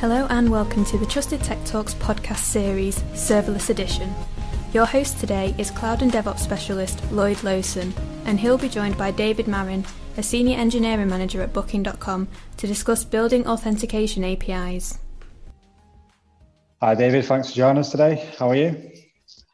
Hello and welcome to the Trusted Tech Talks podcast series, Serverless Edition. Your host today is Cloud and DevOps Specialist Lloyd Lowson, and he'll be joined by David Marin, a Senior Engineering Manager at Booking.com, to discuss building authentication APIs. Hi, David. Thanks for joining us today. How are you?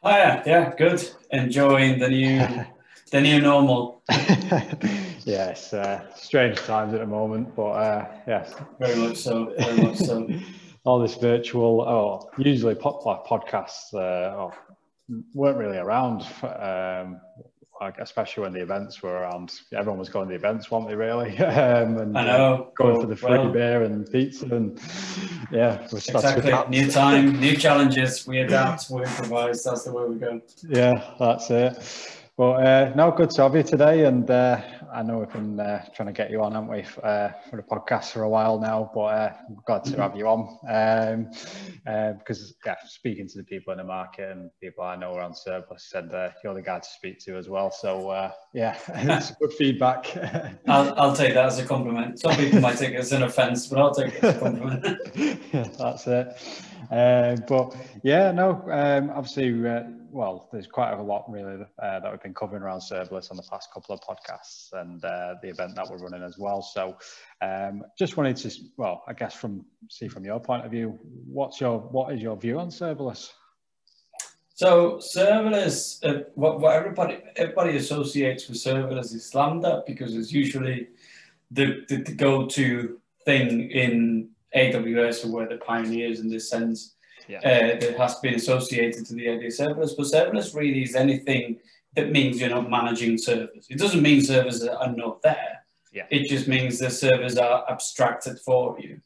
Hiya. Yeah, good. Enjoying the new the new normal. yes, uh, strange times at the moment, but uh, yes, very much so. Very much so. All this virtual, oh, usually podcasts uh, oh, weren't really around, um, especially when the events were around. Everyone was going to the events, weren't they? Really? Um, and, I know. Uh, going for the free well, beer and pizza, and yeah, exactly. New time, new challenges. We adapt, we improvise. That's the way we go. Yeah, that's it. But uh, no, good to have you today. And uh, I know we've been uh, trying to get you on, haven't we, uh, for the podcast for a while now. But uh, glad to have you on um, uh, because, yeah, speaking to the people in the market and people I know around serverless said uh, you're the guy to speak to as well. So uh, yeah, it's good feedback. I'll, I'll take that as a compliment. Some people might take it as an offence, but I'll take it as a compliment. yeah, that's it. Uh, but yeah, no, um, obviously well, there's quite a lot really uh, that we've been covering around serverless on the past couple of podcasts and uh, the event that we're running as well. So, um, just wanted to, well, I guess from see from your point of view, what's your what is your view on serverless? So serverless, uh, what, what everybody everybody associates with serverless is Lambda because it's usually the, the, the go-to thing in AWS who were the pioneers in this sense yeah. uh, that has been associated to the idea of serverless. But serverless really is anything that means you're not managing servers. It doesn't mean servers are not there. Yeah. It just means the servers are abstracted for you,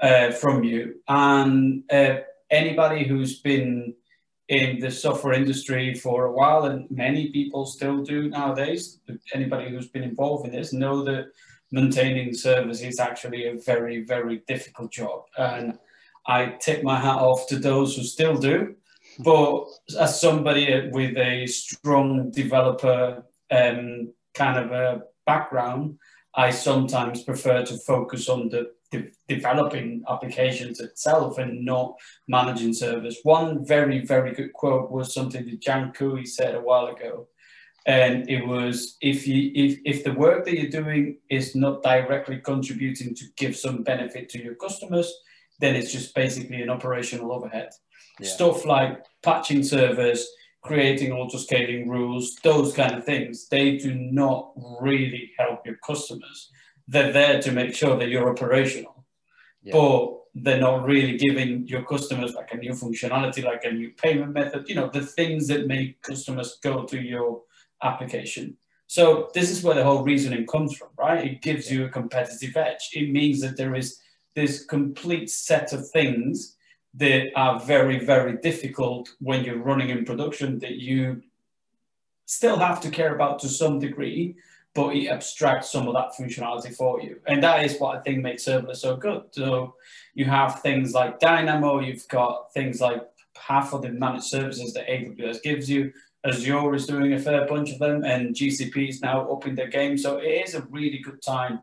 uh, from you. And uh, anybody who's been in the software industry for a while, and many people still do nowadays, anybody who's been involved in this know that maintaining servers is actually a very, very difficult job. And I tip my hat off to those who still do. But as somebody with a strong developer um, kind of a background, I sometimes prefer to focus on the de- developing applications itself and not managing servers. One very, very good quote was something that Yan Cui said a while ago. And it was if you if, if the work that you're doing is not directly contributing to give some benefit to your customers, then it's just basically an operational overhead. Yeah. Stuff like patching servers, creating auto-scaling rules, those kind of things, they do not really help your customers. They're there to make sure that you're operational, yeah. but they're not really giving your customers like a new functionality, like a new payment method, you know, the things that make customers go to your application. So this is where the whole reasoning comes from, right? It gives you a competitive edge. It means that there is this complete set of things that are very, very difficult when you're running in production that you still have to care about to some degree, but it abstracts some of that functionality for you. And that is what I think makes serverless so good. So you have things like Dynamo, you've got things like half of the managed services that AWS gives you. Azure is doing a fair bunch of them, and GCP is now upping their game. So it is a really good time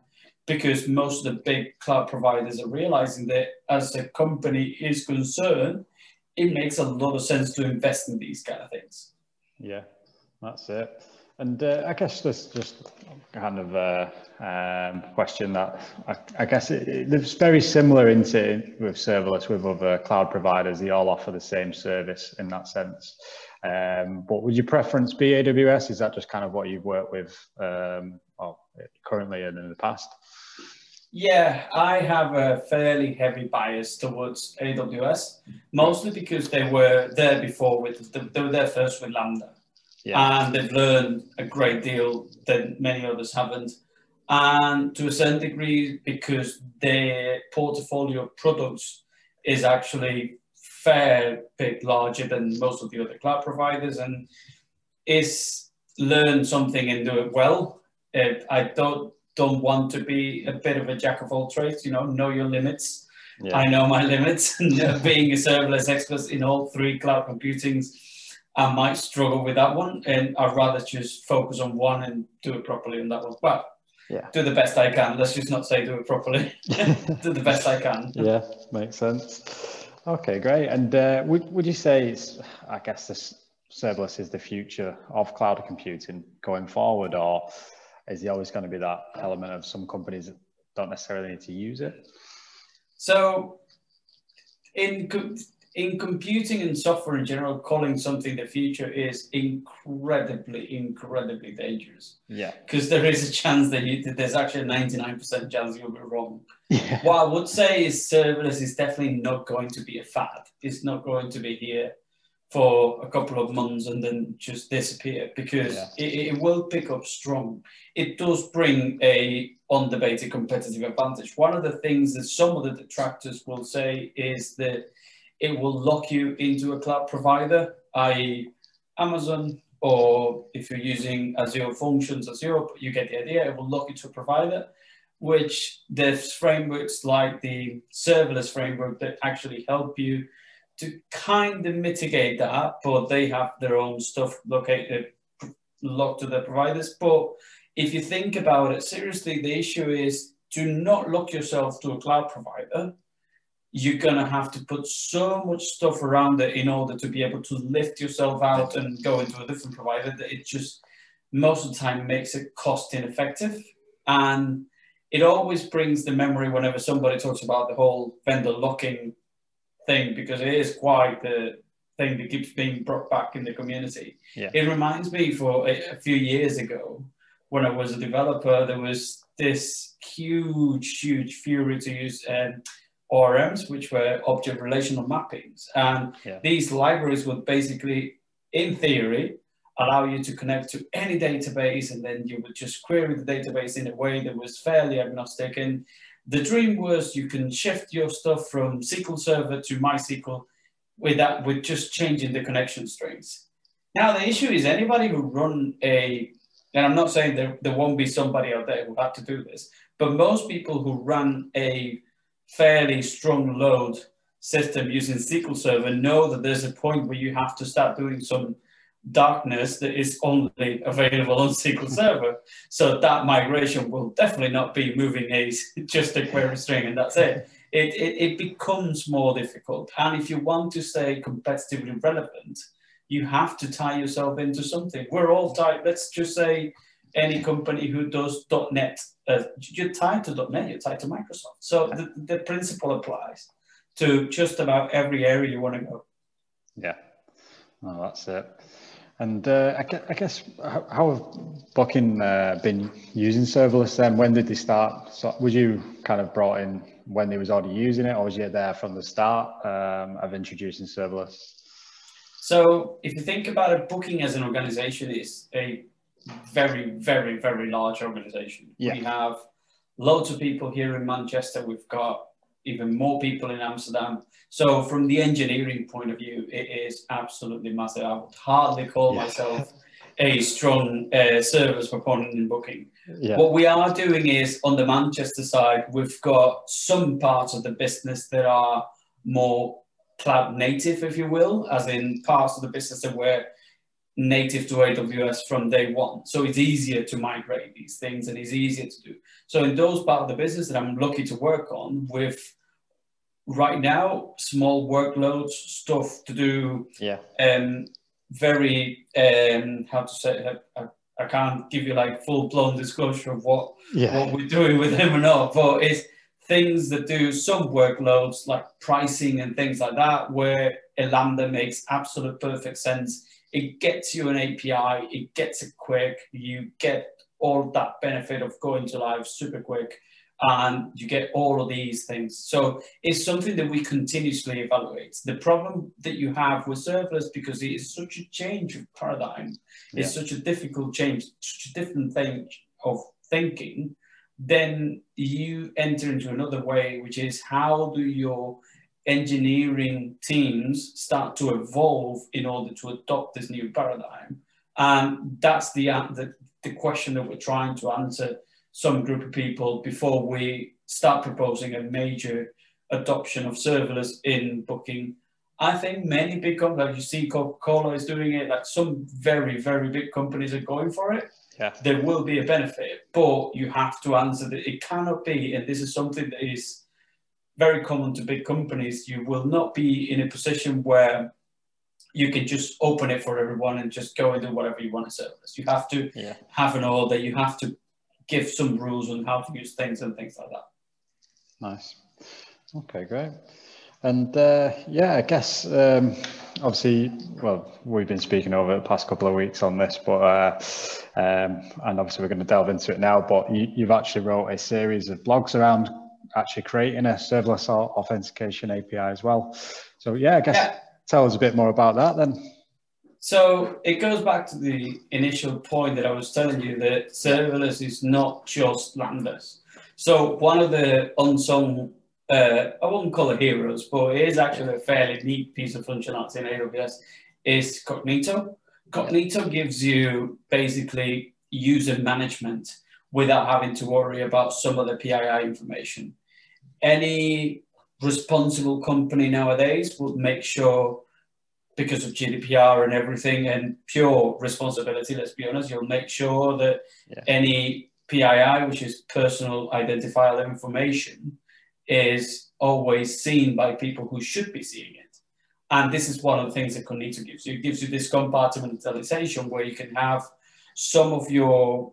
because most of the big cloud providers are realizing that as a company is concerned, it makes a lot of sense to invest in these kind of things. Yeah, that's it. And uh, I guess this just kind of a um, question that I, I guess it, it's very similar into with serverless with other cloud providers. They all offer the same service in that sense. Um, but would your preference be AWS? Is that just kind of what you've worked with um, well, currently and in the past? Yeah, I have a fairly heavy bias towards AWS, mostly because they were there before with they were there first with Lambda, yeah. and they've learned a great deal that many others haven't, and to a certain degree because their portfolio of products is actually fair bit larger than most of the other cloud providers, and is learn something and do it well. I don't don't want to be a bit of a jack of all trades, you know, know your limits. Yeah. I know my limits. Being a serverless expert in all three cloud computings, I might struggle with that one. And I'd rather just focus on one and do it properly on that one. But yeah. do the best I can. Let's just not say do it properly. do the best I can. Yeah, makes sense. Okay, great. And uh, would would you say it's, I guess this serverless is the future of cloud computing going forward, or is there always going to be that element of some companies that don't necessarily need to use it? So, in in computing and software in general, calling something the future is incredibly, incredibly dangerous. Yeah. Because there is a chance that, you, that there's actually a 99% chance you'll be wrong. Yeah. What I would say is serverless is definitely not going to be a fad. It's not going to be here for a couple of months and then just disappear because yeah. it, it will pick up strong. It does bring a undebated competitive advantage. One of the things that some of the detractors will say is that it will lock you into a cloud provider, i.e. Amazon, or if you're using Azure Functions, Azure, you get the idea, it will lock you to a provider, which there's frameworks like the serverless framework that actually help you to kind of mitigate that, but they have their own stuff located, locked to their providers. But if you think about it seriously, the issue is do not lock yourself to a cloud provider you're to have to put so much stuff around it in order to be able to lift yourself out and go into a different provider that it just most of the time makes it cost ineffective and it always brings the memory whenever somebody talks about the whole vendor lock-in thing because it is quite the thing that keeps being brought back in the community yeah. it reminds me for a, a few years ago when i was a developer there was this huge huge fury to use um, ORMs, which were object relational mappings. And yeah. these libraries would basically, in theory, allow you to connect to any database and then you would just query the database in a way that was fairly agnostic. And the dream was you can shift your stuff from SQL Server to MySQL with that, with just changing the connection strings. Now the issue is anybody who run a, and I'm not saying there, there won't be somebody out there who had to do this, but most people who run a fairly strong load system using SQL Server know that there's a point where you have to start doing some darkness that is only available on SQL Server. So that migration will definitely not be moving a just a query string and that's it. It, it. it becomes more difficult. And if you want to stay competitively relevant, you have to tie yourself into something. We're all tied, let's just say any company who does .NET uh, you're tied to .NET, you're tied to Microsoft. So the, the principle applies to just about every area you want to go. Yeah, well, that's it. And uh, I, guess how have Booking uh, been using serverless then? When did they start? So was you kind of brought in when they was already using it or was you there from the start um, of introducing serverless? So if you think about it, Booking as an organization is a very, very, very large organization. Yeah. We have loads of people here in Manchester. We've got even more people in Amsterdam. So from the engineering point of view, it is absolutely massive. I would hardly call yeah. myself a strong uh, service proponent in booking. Yeah. What we are doing is on the Manchester side, we've got some parts of the business that are more cloud native, if you will, as in parts of the business that were native to AWS from day one. So it's easier to migrate these things and it's easier to do. So in those part of the business that I'm lucky to work on with right now, small workloads, stuff to do. Yeah. Um, very, um, how to say, I, I can't give you like full blown disclosure of what, yeah. what we're doing with them or not, but it's things that do some workloads like pricing and things like that, where a Lambda makes absolute perfect sense it gets you an API, it gets it quick, you get all that benefit of going to live super quick, and you get all of these things. So it's something that we continuously evaluate. The problem that you have with serverless, because it is such a change of paradigm, yeah. it's such a difficult change, such a different thing of thinking, then you enter into another way, which is how do your engineering teams start to evolve in order to adopt this new paradigm. And that's the, the, the question that we're trying to answer some group of people before we start proposing a major adoption of serverless in booking. I think many big companies, like you see Coca-Cola is doing it, like some very, very big companies are going for it. yeah. there will be a benefit, but you have to answer that it cannot be, and this is something that is very common to big companies. You will not be in a position where you can just open it for everyone and just go and do whatever you want to service. You have to yeah. have an order. You have to give some rules on how to use things and things like that. Nice. Okay, great. And uh, yeah, I guess um, obviously, well, we've been speaking over the past couple of weeks on this, but uh, um, and obviously we're going to delve into it now. But you, you've actually wrote a series of blogs around actually creating a serverless authentication API as well. So yeah, I guess yeah. tell us a bit more about that then. So it goes back to the initial point that I was telling you that serverless is not just lambdas. So one of the unsung, uh, I wouldn't call it heroes, but it is actually a fairly neat piece of functionality in AWS is Cognito. Cognito gives you basically user management without having to worry about some of the PII information. Any responsible company nowadays would make sure because of GDPR and everything and pure responsibility, let's be honest, you'll make sure that yeah. any PII, which is personal identifiable information, is always seen by people who should be seeing it. And this is one of the things that Cognito gives you. It gives you this compartmentalization where you can have some of your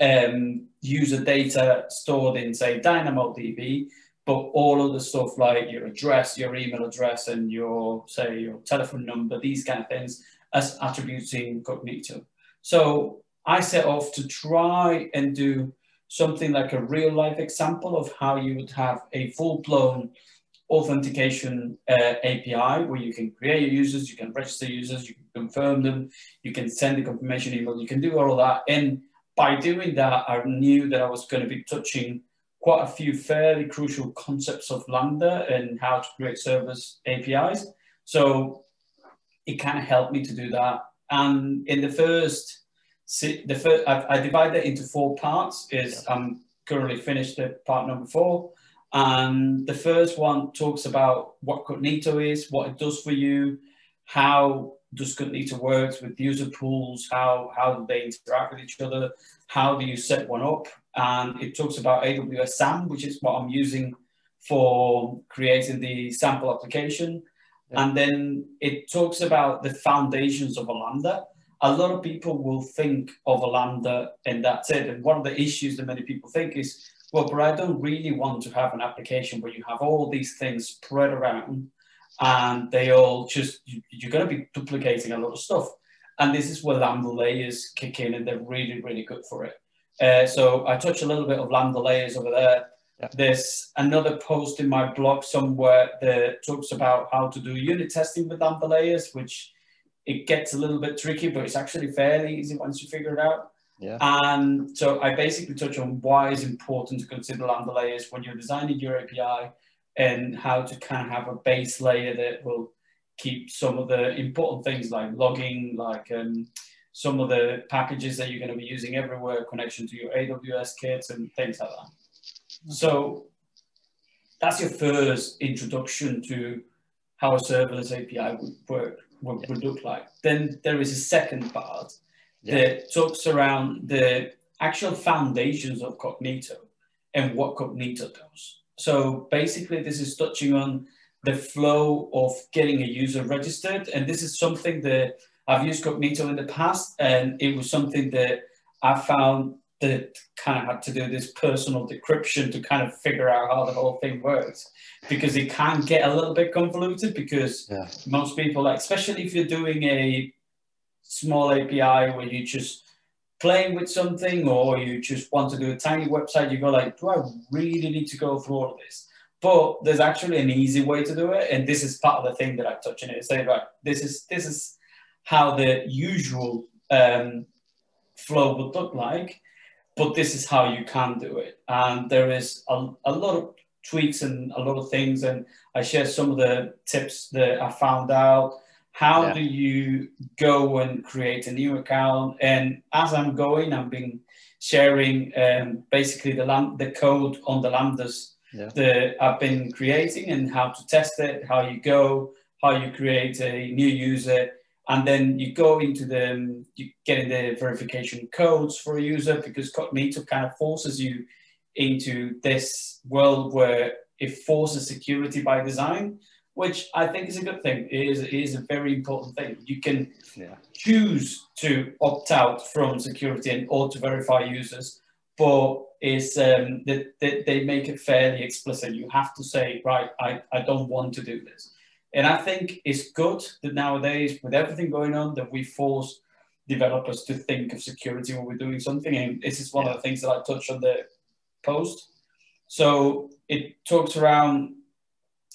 um, user data stored in, say, DynamoDB, but all of the stuff like your address, your email address, and your, say, your telephone number, these kind of things, as attributes in Cognito. So I set off to try and do something like a real life example of how you would have a full blown authentication uh, API where you can create your users, you can register users, you can confirm them, you can send a confirmation email, you can do all of that. And by doing that, I knew that I was going to be touching quite a few fairly crucial concepts of Lambda and how to create service APIs. So it kind of helped me to do that. And in the first, the first, I, I divide that into four parts. Is yeah. I'm currently finished the part number four, and the first one talks about what Cognito is, what it does for you, how does Cognito works with user pools, how how do they interact with each other, how do you set one up, and it talks about AWS SAM, which is what I'm using for creating the sample application. Yeah. And then it talks about the foundations of a Lambda. A lot of people will think of a Lambda and that's it. And one of the issues that many people think is, well, but I don't really want to have an application where you have all these things spread around and they all just, you're going to be duplicating a lot of stuff. And this is where Lambda layers kick in and they're really, really good for it. Uh, so I touch a little bit of Lambda layers over there. Yeah. There's another post in my blog somewhere that talks about how to do unit testing with Lambda layers, which it gets a little bit tricky, but it's actually fairly easy once you figure it out. Yeah. And so I basically touch on why it's important to consider Lambda layers when you're designing your API and how to kind of have a base layer that will keep some of the important things like logging, like um, some of the packages that you're going to be using everywhere, connection to your AWS kits and things like that. So that's your first introduction to how a serverless API would work, would, yeah. would look like. Then there is a second part yeah. that talks around the actual foundations of Cognito and what Cognito does. So basically, this is touching on the flow of getting a user registered. And this is something that I've used Cognito in the past, and it was something that I found that kind of had to do this personal decryption to kind of figure out how the whole thing works because it can get a little bit convoluted because yeah. most people, like, especially if you're doing a small API where you just playing with something or you just want to do a tiny website, you go like, do I really need to go through all of this? But there's actually an easy way to do it, and this is part of the thing that I touch on it. Say, right, this is this is how the usual um, flow would look like, but this is how you can do it. And there is a, a lot of tweaks and a lot of things, and I share some of the tips that I found out. How yeah. do you go and create a new account? And as I'm going, I've been sharing um, basically the, lam- the code on the lambdas yeah. that I've been creating and how to test it, how you go, how you create a new user, And then you go into the, you get in the verification codes for a user because Cognito kind of forces you into this world where it forces security by design, which I think is a good thing. It is, it is a very important thing. You can yeah. choose to opt out from security and or to verify users, but is um, that, that they make it fairly explicit. You have to say, right, I, I don't want to do this. And I think it's good that nowadays, with everything going on, that we force developers to think of security when we're doing something. And this is one yeah. of the things that I touched on the post. So it talks around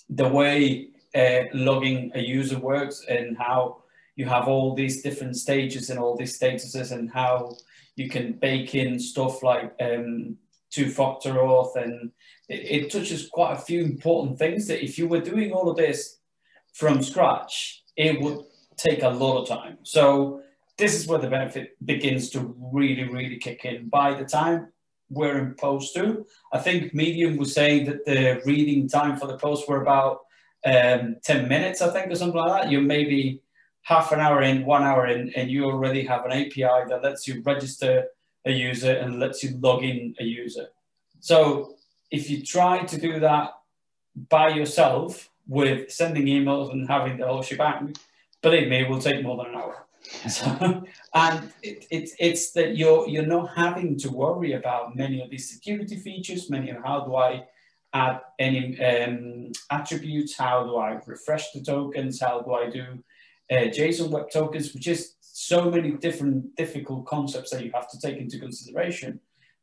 the way uh, logging a user works and how you have all these different stages and all these statuses and how you can bake in stuff like um, two-factor auth and it, it, touches quite a few important things that if you were doing all of this from scratch, it would take a lot of time. So this is where the benefit begins to really, really kick in. By the time we're in post two, I think Medium was saying that the reading time for the post were about um, 10 minutes, I think, or something like that. You're maybe half an hour in, one hour in, and you already have an API that lets you register a user and lets you log in a user. So if you try to do that by yourself with sending emails and having the whole shebang, believe me, it will take more than an hour. So, and it, it, it's that you're you're not having to worry about many of these security features, many of how do I add any um, attributes, how do I refresh the tokens, how do I do uh, JSON web tokens, which is so many different difficult concepts that you have to take into consideration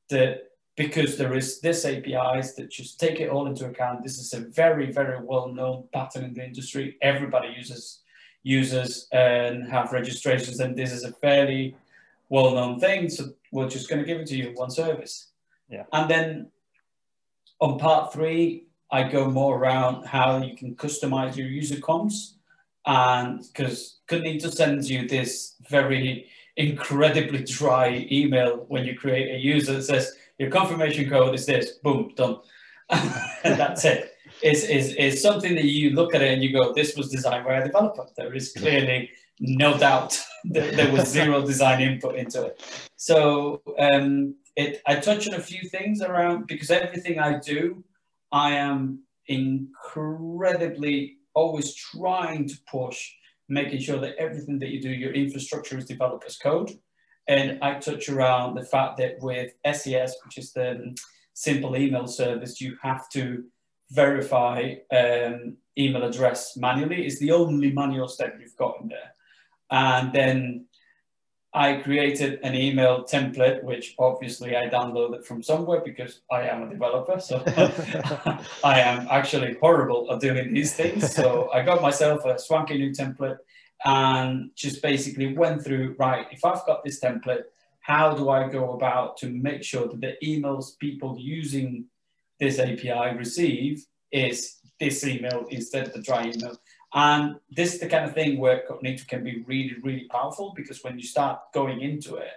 that because there is this APIs that just take it all into account. This is a very, very well-known pattern in the industry. Everybody uses users and have registrations, and this is a fairly well-known thing. So we're just going to give it to you in one service. Yeah. And then on part three, I go more around how you can customize your user comms and because Cognito sends you this very incredibly dry email when you create a user that says your confirmation code is this, boom, done. and that's it. Is is is something that you look at it and you go, this was designed by a developer. There is clearly no doubt that there was zero design input into it. So um, it I touch on a few things around because everything I do, I am incredibly always trying to push, making sure that everything that you do, your infrastructure is developers code. And I touch around the fact that with SES, which is the simple email service, you have to verify um, email address manually. It's the only manual step you've got in there. And then I created an email template, which obviously I downloaded from somewhere because I am a developer. So I am actually horrible at doing these things. So I got myself a swanky new template and just basically went through, right, if I've got this template, how do I go about to make sure that the emails people using this API receive is this email instead of the dry email. And this is the kind of thing where Cognito can be really, really powerful because when you start going into it,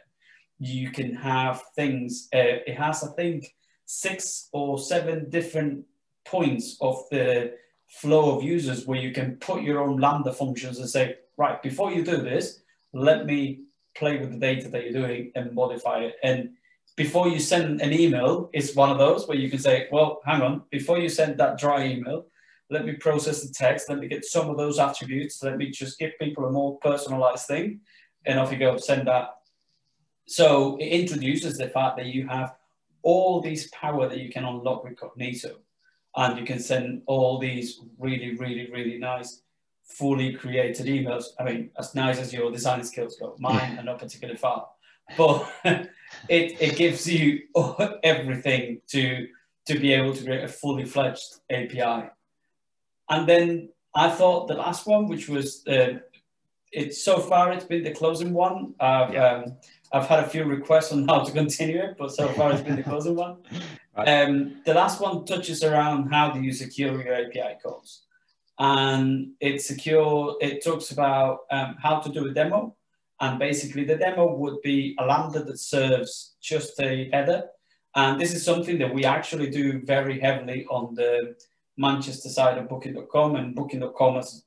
you can have things, uh, it has, I think, six or seven different points of the flow of users where you can put your own Lambda functions and say, right, before you do this, let me play with the data that you're doing and modify it. And before you send an email, it's one of those where you can say, well, hang on, before you send that dry email, let me process the text, let me get some of those attributes, let me just give people a more personalized thing, and off you go, send that. So it introduces the fact that you have all these power that you can unlock with Cognito, and you can send all these really, really, really nice, fully created emails. I mean, as nice as your design skills go, mine are not particularly far, but it, it gives you everything to to be able to create a fully fledged API. And then I thought the last one, which was uh, it's so far it's been the closing one. I've yeah. um, I've had a few requests on how to continue it, but so far it's been the closing one. Right. Um, the last one touches around how do you secure your API calls, and it's secure. It talks about um, how to do a demo, and basically the demo would be a lambda that serves just a header, and this is something that we actually do very heavily on the Manchester side of Booking.com, and Booking.com has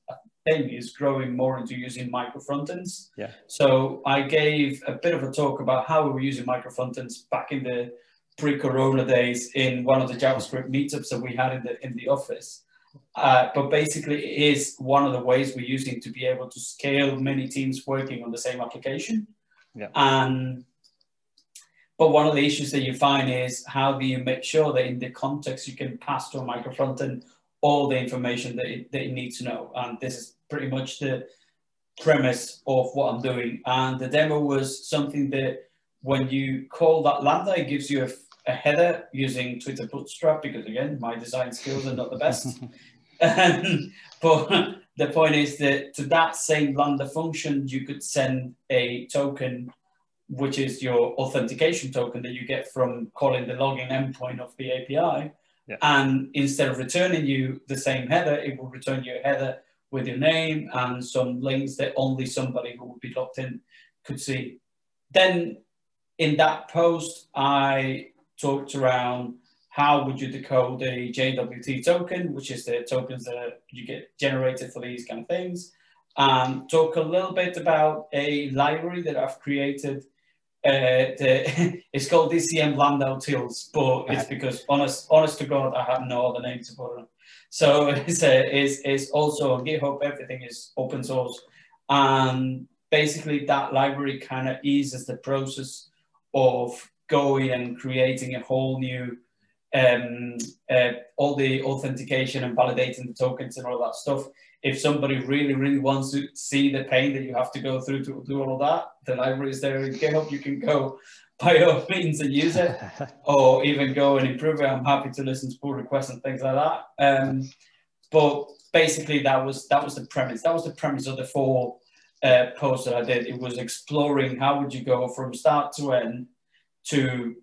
thing is growing more into using micro frontends. Yeah. So I gave a bit of a talk about how we were using micro frontends back in the pre-corona days in one of the JavaScript meetups that we had in the in the office. Uh, but basically, it is one of the ways we're using to be able to scale many teams working on the same application. Yeah. And but one of the issues that you find is how do you make sure that in the context you can pass to a micro frontend all the information that it, that you need to know. And this is pretty much the premise of what I'm doing. And the demo was something that when you call that Lambda, it gives you a, a header using Twitter Bootstrap, because again, my design skills are not the best. But the point is that to that same Lambda function, you could send a token, which is your authentication token that you get from calling the login endpoint of the API. Yeah. And instead of returning you the same header, it will return you a header with your name and some links that only somebody who would be logged in could see. Then in that post, I talked around how would you decode a JWT token, which is the tokens that you get generated for these kind of things. Um, talk a little bit about a library that I've created uh, the, it's called DCM Lambda Utils, but it's because honest, honest to God, I have no other name to put on. So it's, a, it's, it's also on GitHub, everything is open source. And basically that library kind of eases the process of going and creating a whole new, um, uh, all the authentication and validating the tokens and all that stuff if somebody really, really wants to see the pain that you have to go through to do all of that, the library is there in GitHub. You can go by all means and use it, or even go and improve it. I'm happy to listen to pull requests and things like that. Um, but basically, that was that was the premise. That was the premise of the four uh, posts that I did. It was exploring how would you go from start to end to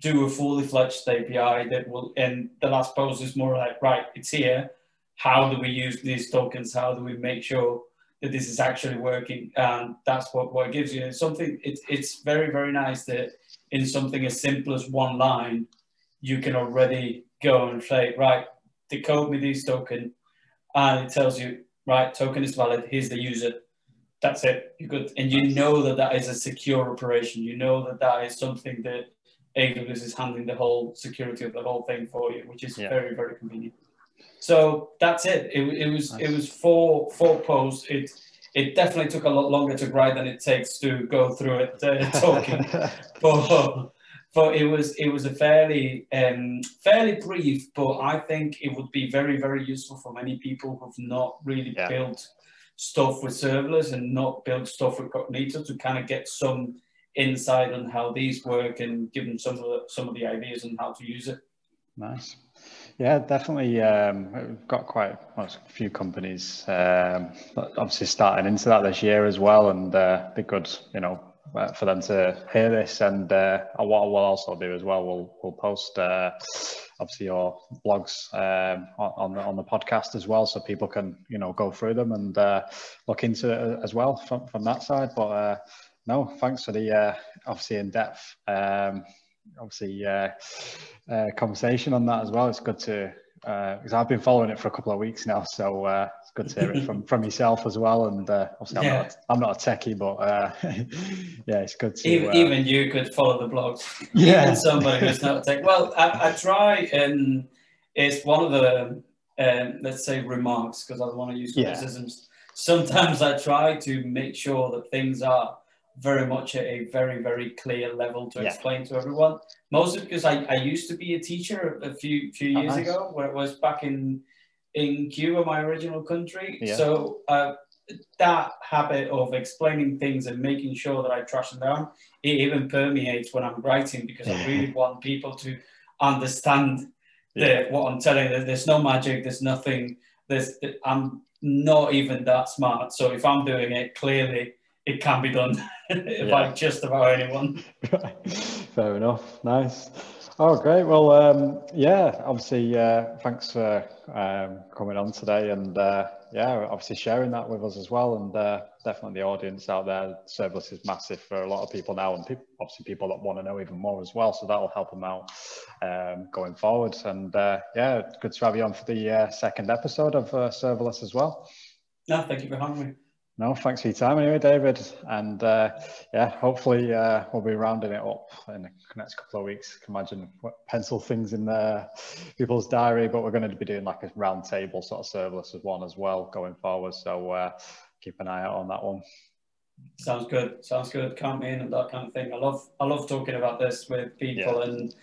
do a fully fledged API that will. And the last post is more like right, it's here how do we use these tokens? How do we make sure that this is actually working? And that's what, what it gives you. It's something, it's, it's very, very nice that in something as simple as one line, you can already go and say, right, decode me this token. And it tells you, right, token is valid. Here's the user. That's it. You're good. And you know that that is a secure operation. You know that that is something that AWS is handling the whole security of the whole thing for you, which is yeah. very, very convenient. So that's it. It, it was nice. it was four four posts. It it definitely took a lot longer to write than it takes to go through it uh, talking, but but it was it was a fairly um, fairly brief. But I think it would be very very useful for many people who've not really yeah. built stuff with serverless and not built stuff with Cognito to kind of get some insight on how these work and give them some of the, some of the ideas on how to use it. Nice. Yeah, definitely. Um, we've got quite well, a few companies um, obviously starting into that this year as well, and uh, be good, you know, uh, for them to hear this. And uh, what we'll also do as well, we'll we'll post uh, obviously your blogs um, on the on the podcast as well, so people can you know go through them and uh, look into it as well from from that side. But uh, no, thanks for the uh, obviously in depth. Um, obviously uh, uh, conversation on that as well. It's good to because uh, I've been following it for a couple of weeks now, so uh, it's good to hear it from, from yourself as well. And uh, obviously, yeah. I'm, not, I'm not a techie, but uh, yeah, it's good to. Even, even you could follow the blogs. Yeah, even somebody who's not a tech. Well, I, I try, and it's one of the um, let's say remarks because I don't want to use criticisms. Yeah. Sometimes I try to make sure that things are very much at a very, very clear level to yeah. explain to everyone. Mostly because I, I used to be a teacher a few few oh, years nice. ago, where it was back in in Cuba, my original country. Yeah. So uh, that habit of explaining things and making sure that I trash them down, it even permeates when I'm writing because I really want people to understand yeah. the, what I'm telling them. There's no magic. There's nothing. There's I'm not even that smart. So if I'm doing it clearly it can be done by just about anyone. Fair enough. Nice. Oh, great. Well, um, yeah, obviously, uh, thanks for um, coming on today and uh, yeah, obviously sharing that with us as well. And uh, definitely the audience out there, serverless is massive for a lot of people now and obviously people that want to know even more as well. So that'll help them out um, going forward. And uh, yeah, good to have you on for the uh, second episode of uh, serverless as well. No, thank you for having me. No, thanks for your time anyway, David. And uh, yeah, hopefully uh, we'll be rounding it up in the next couple of weeks. can imagine pencil things in the people's diary, but we're going to be doing like a round table sort of serverless as one as well going forward. So uh, keep an eye out on that one. Sounds good. Sounds good. In and that kind of thing. I love I love talking about this with people yeah. and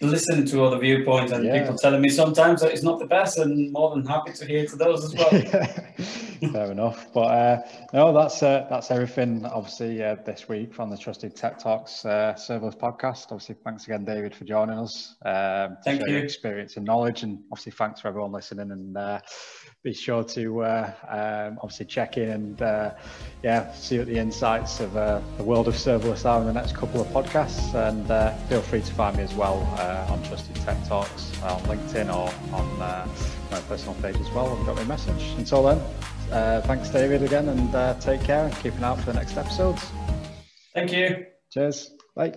listening to other viewpoints and yeah. people telling me sometimes that it's not the best and more than happy to hear to those as well. Fair enough. But uh, no, that's uh, that's everything obviously uh, this week from the Trusted Tech Talks uh, Serverless podcast. Obviously, thanks again, David, for joining us. Um, Thank you. experience and knowledge and obviously thanks for everyone listening and uh, be sure to uh, um, obviously check in and uh, yeah, see what the insights of uh, the world of serverless are in the next couple of podcasts. And uh, feel free to find me as well uh, on Trusted Tech Talks on LinkedIn or on uh, my personal page as well. And drop me a message. Until then, thanks, David, again, and take care and keep an eye out for the next episodes. Thank you. Cheers. Bye.